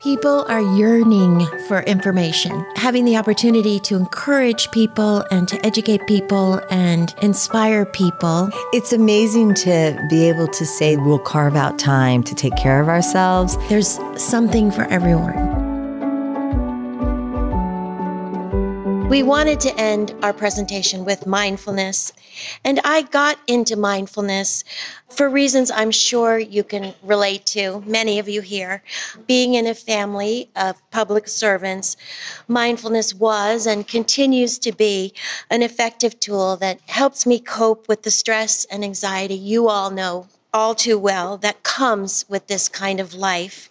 People are yearning for information, having the opportunity to encourage people and to educate people and inspire people. It's amazing to be able to say we'll carve out time to take care of ourselves. There's something for everyone. We wanted to end our presentation with mindfulness, and I got into mindfulness for reasons I'm sure you can relate to, many of you here. Being in a family of public servants, mindfulness was and continues to be an effective tool that helps me cope with the stress and anxiety you all know all too well that comes with this kind of life.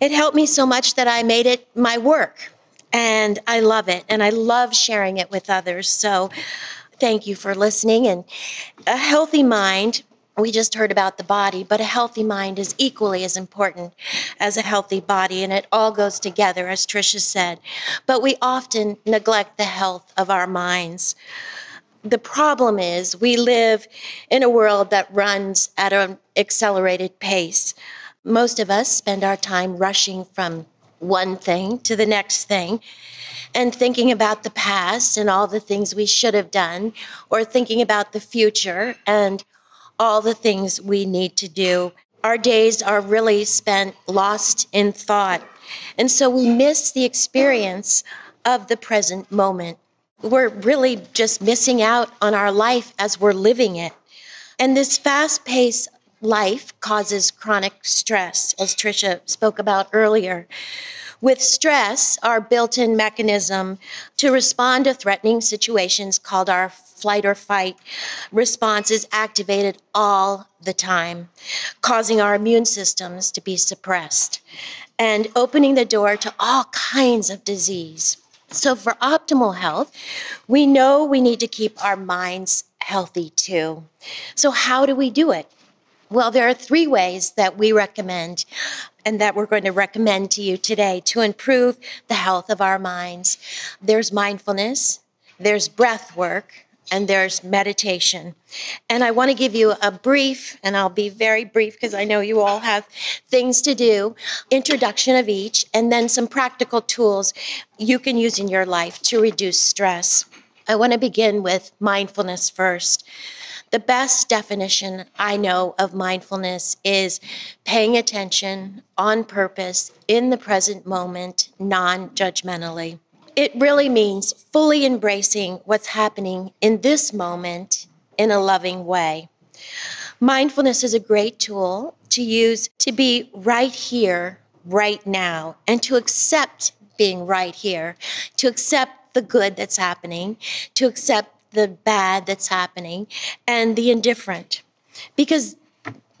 It helped me so much that I made it my work and I love it and I love sharing it with others. So thank you for listening. And a healthy mind, we just heard about the body, but a healthy mind is equally as important as a healthy body, and it all goes together, as Tricia said. But we often neglect the health of our minds. The problem is we live in a world that runs at an accelerated pace. Most of us spend our time rushing from one thing to the next thing and thinking about the past and all the things we should have done, or thinking about the future and all the things we need to do. Our days are really spent lost in thought. And so we miss the experience of the present moment. We're really just missing out on our life as we're living it. And this fast paced life causes chronic stress, as Tricia spoke about earlier. With stress, our built in mechanism to respond to threatening situations called our flight or fight response is activated all the time, causing our immune systems to be suppressed and opening the door to all kinds of disease. So, for optimal health, we know we need to keep our minds healthy too. So, how do we do it? Well, there are three ways that we recommend and that we're going to recommend to you today to improve the health of our minds. There's mindfulness, there's breath work, and there's meditation. And I want to give you a brief, and I'll be very brief because I know you all have things to do, introduction of each, and then some practical tools you can use in your life to reduce stress. I want to begin with mindfulness first. The best definition I know of mindfulness is paying attention on purpose in the present moment, non judgmentally. It really means fully embracing what's happening in this moment in a loving way. Mindfulness is a great tool to use to be right here, right now, and to accept being right here, to accept the good that's happening, to accept the bad that's happening and the indifferent because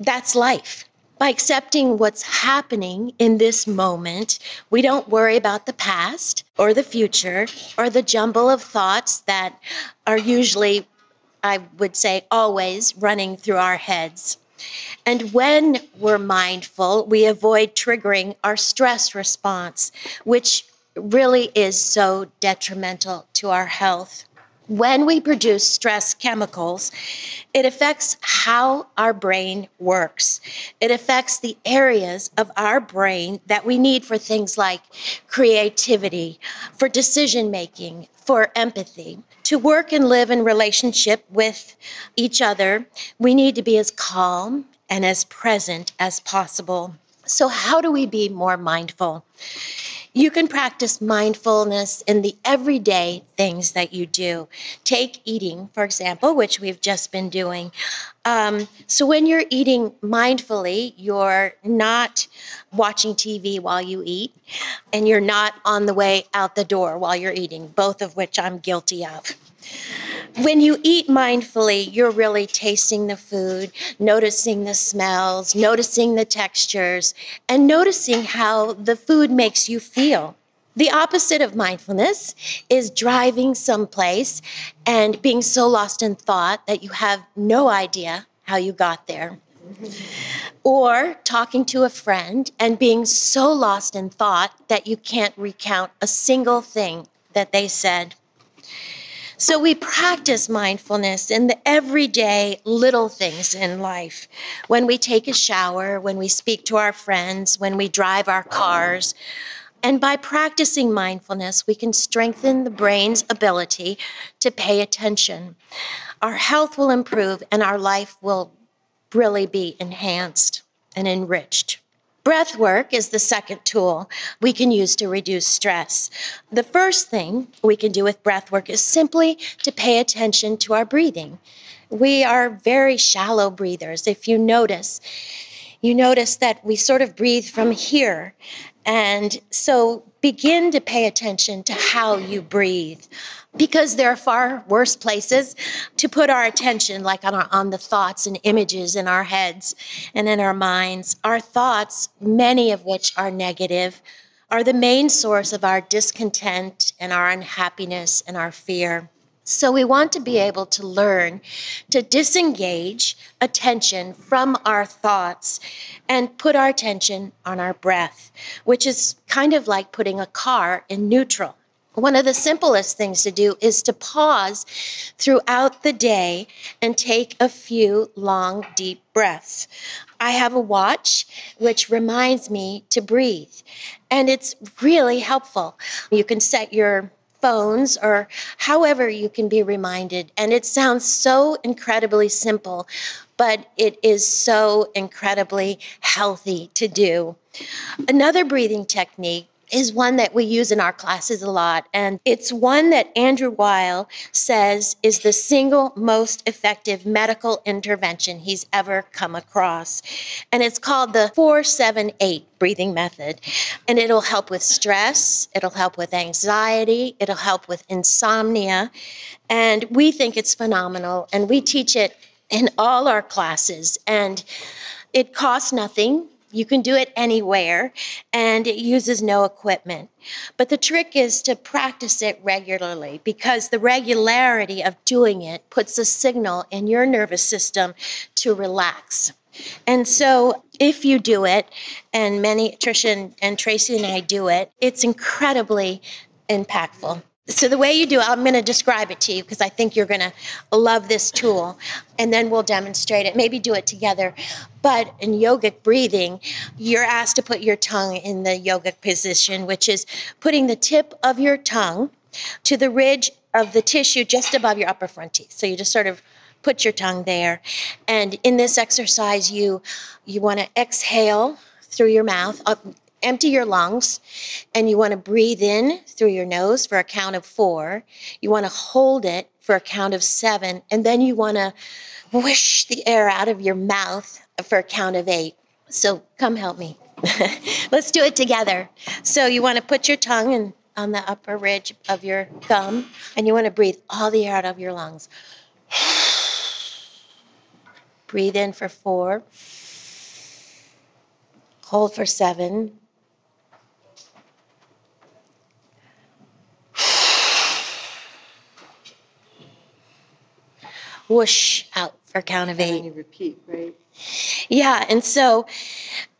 that's life. By accepting what's happening in this moment, we don't worry about the past or the future or the jumble of thoughts that are usually, I would say, always running through our heads. And when we're mindful, we avoid triggering our stress response, which really is so detrimental to our health when we produce stress chemicals, it affects how our brain works. It affects the areas of our brain that we need for things like creativity, for decision making, for empathy. To work and live in relationship with each other, we need to be as calm and as present as possible. So, how do we be more mindful? You can practice mindfulness in the everyday things that you do. Take eating, for example, which we've just been doing. Um, so, when you're eating mindfully, you're not watching TV while you eat, and you're not on the way out the door while you're eating, both of which I'm guilty of when you eat mindfully, you're really tasting the food, noticing the smells, noticing the textures, and noticing how the food makes you feel. The opposite of mindfulness is driving someplace and being so lost in thought that you have no idea how you got there. Or talking to a friend and being so lost in thought that you can't recount a single thing that they said. So we practice mindfulness in the everyday little things in life. When we take a shower, when we speak to our friends, when we drive our cars. And by practicing mindfulness, we can strengthen the brain's ability to pay attention. Our health will improve and our life will really be enhanced and enriched. Breath work is the second tool we can use to reduce stress. The first thing we can do with breath work is simply to pay attention to our breathing. We are very shallow breathers. If you notice, you notice that we sort of breathe from here. And so begin to pay attention to how you breathe because there are far worse places to put our attention like on, our, on the thoughts and images in our heads and in our minds. Our thoughts many of which are negative are the main source of our discontent and our unhappiness and our fear so we want to be able to learn to disengage attention from our thoughts and put our attention on our breath, which is kind of like putting a car in neutral. One of the simplest things to do is to pause throughout the day and take a few long, deep breaths. I have a watch which reminds me to breathe, and it's really helpful. You can set your phones or however you can be reminded. And it sounds so incredibly simple, but it is so incredibly healthy to do. Another breathing technique is one that we use in our classes a lot. And it's one that Andrew Weil says is the single most effective medical intervention he's ever come across. And it's called the 478 breathing method. And it'll help with stress, it'll help with anxiety, it'll help with insomnia. And we think it's phenomenal. And we teach it in all our classes. And it costs nothing. You can do it anywhere and it uses no equipment. But the trick is to practice it regularly because the regularity of doing it puts a signal in your nervous system to relax. And so, if you do it, and many, Tricia and, and Tracy and I do it, it's incredibly impactful. So the way you do it, I'm going to describe it to you because I think you're going to love this tool, and then we'll demonstrate it. Maybe do it together. But in yogic breathing, you're asked to put your tongue in the yogic position, which is putting the tip of your tongue to the ridge of the tissue just above your upper front teeth. So you just sort of put your tongue there, and in this exercise, you you want to exhale through your mouth empty your lungs and you want to breathe in through your nose for a count of four. You want to hold it for a count of seven. And then you want to whoosh the air out of your mouth for a count of eight. So come help me. Let's do it together. So you want to put your tongue in, on the upper ridge of your thumb and you want to breathe all the air out of your lungs. breathe in for four. Hold for seven. Whoosh out for a count of eight. And you repeat, right? Yeah, and so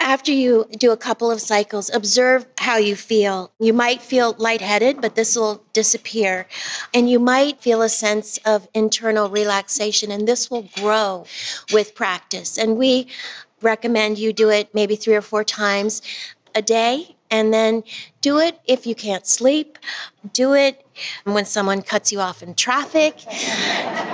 after you do a couple of cycles, observe how you feel. You might feel lightheaded, but this will disappear. And you might feel a sense of internal relaxation, and this will grow with practice. And we recommend you do it maybe three or four times a day and then do it if you can't sleep. Do it when someone cuts you off in traffic.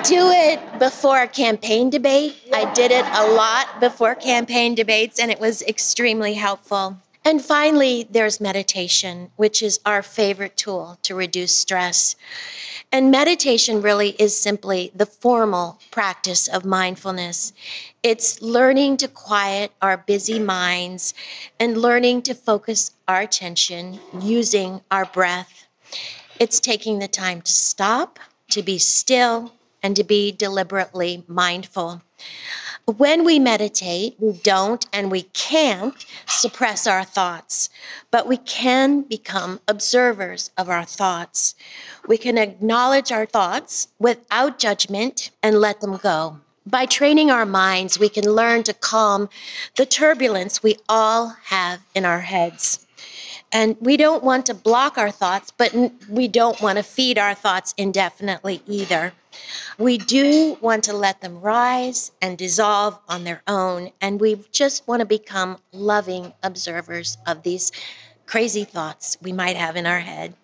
do it before a campaign debate. I did it a lot before campaign debates, and it was extremely helpful. And finally, there's meditation, which is our favorite tool to reduce stress. And meditation really is simply the formal practice of mindfulness. It's learning to quiet our busy minds and learning to focus our attention using our breath. It's taking the time to stop, to be still, and to be deliberately mindful. When we meditate, we don't and we can't suppress our thoughts, but we can become observers of our thoughts. We can acknowledge our thoughts without judgment and let them go. By training our minds, we can learn to calm the turbulence we all have in our heads. And we don't want to block our thoughts, but we don't want to feed our thoughts indefinitely either. We do want to let them rise and dissolve on their own, and we just want to become loving observers of these crazy thoughts we might have in our head.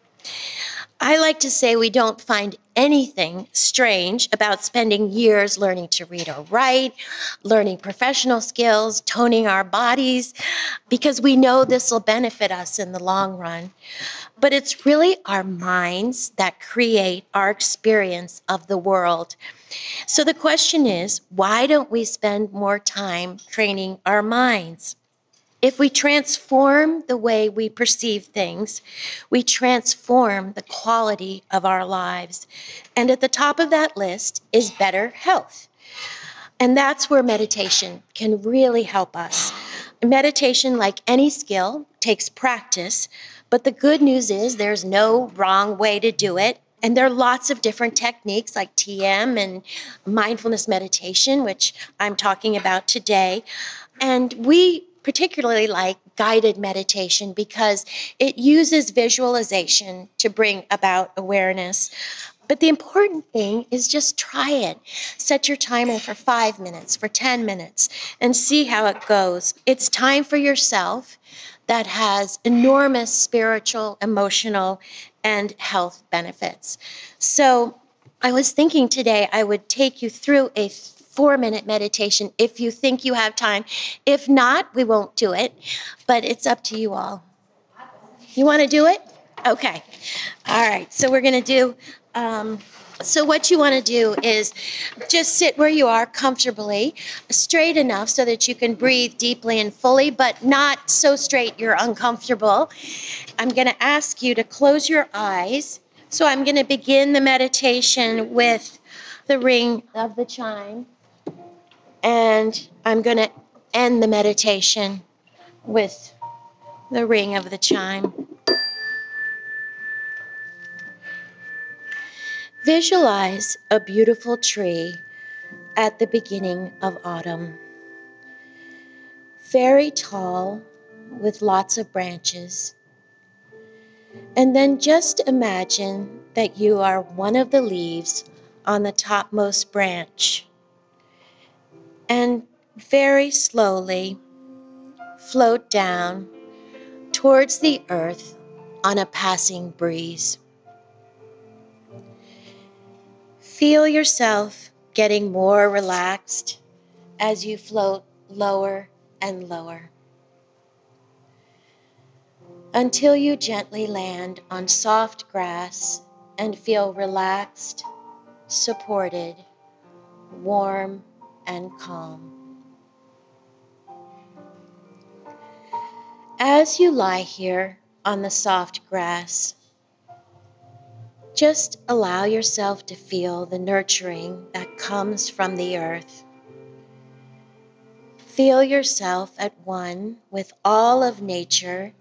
I like to say we don't find anything strange about spending years learning to read or write, learning professional skills, toning our bodies, because we know this will benefit us in the long run. But it's really our minds that create our experience of the world. So the question is why don't we spend more time training our minds? If we transform the way we perceive things, we transform the quality of our lives. And at the top of that list is better health. And that's where meditation can really help us. Meditation, like any skill, takes practice, but the good news is there's no wrong way to do it. And there are lots of different techniques like TM and mindfulness meditation, which I'm talking about today. And we particularly like guided meditation because it uses visualization to bring about awareness. But the important thing is just try it. Set your timer for five minutes, for 10 minutes, and see how it goes. It's time for yourself that has enormous spiritual, emotional, and health benefits. So I was thinking today I would take you through a four minute meditation if you think you have time. If not, we won't do it, but it's up to you all. You want to do it? Okay. All right. So we're going to do. Um, so, what you want to do is just sit where you are comfortably, straight enough so that you can breathe deeply and fully, but not so straight you're uncomfortable. I'm going to ask you to close your eyes. So, I'm going to begin the meditation with the ring of the chime. And I'm going to end the meditation with the ring of the chime. Visualize a beautiful tree at the beginning of autumn. Very tall, with lots of branches. And then just imagine that you are one of the leaves on the topmost branch and very slowly float down towards the earth on a passing breeze. Feel yourself getting more relaxed as you float lower and lower until you gently land on soft grass and feel relaxed, supported, warm, and calm. As you lie here on the soft grass, just allow yourself to feel the nurturing that comes from the earth. Feel yourself at one with all of nature,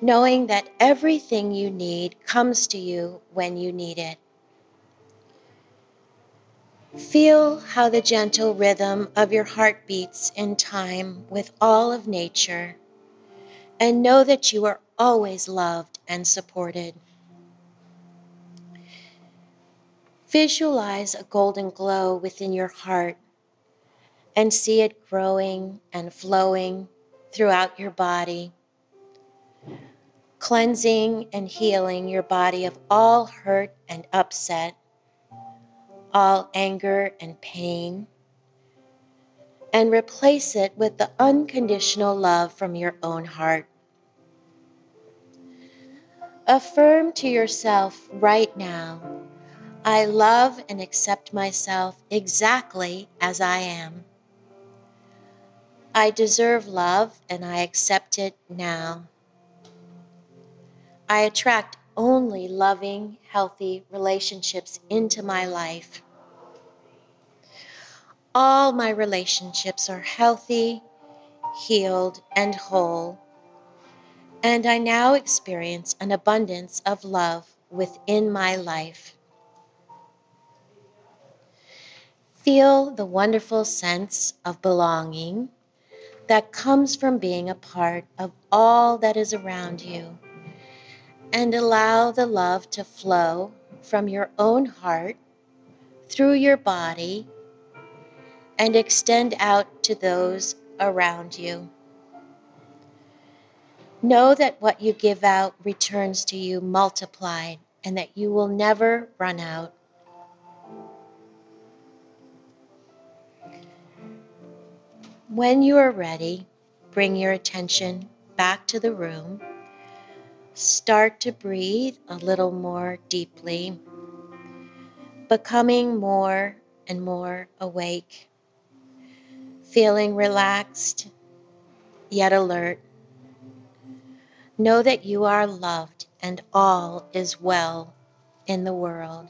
knowing that everything you need comes to you when you need it. Feel how the gentle rhythm of your heart beats in time with all of nature, and know that you are always loved and supported. Visualize a golden glow within your heart and see it growing and flowing throughout your body, cleansing and healing your body of all hurt and upset all anger and pain, and replace it with the unconditional love from your own heart. Affirm to yourself right now I love and accept myself exactly as I am. I deserve love and I accept it now. I attract only loving, healthy relationships into my life. All my relationships are healthy, healed, and whole, and I now experience an abundance of love within my life. Feel the wonderful sense of belonging that comes from being a part of all that is around you. And allow the love to flow from your own heart through your body and extend out to those around you. Know that what you give out returns to you multiplied and that you will never run out. When you are ready, bring your attention back to the room. Start to breathe a little more deeply, becoming more and more awake, feeling relaxed yet alert. Know that you are loved and all is well in the world.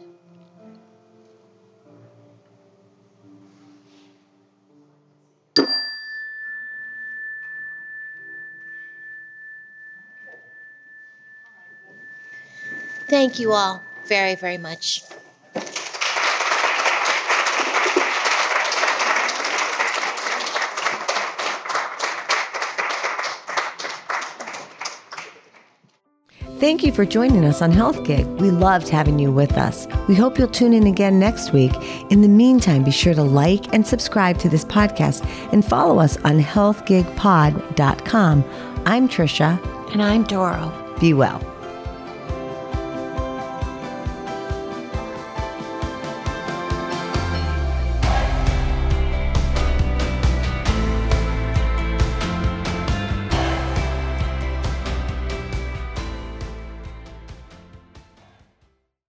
Thank you all very, very much. Thank you for joining us on Health Gig. We loved having you with us. We hope you'll tune in again next week. In the meantime, be sure to like and subscribe to this podcast and follow us on healthgigpod.com. I'm Tricia. And I'm Doro. Be well.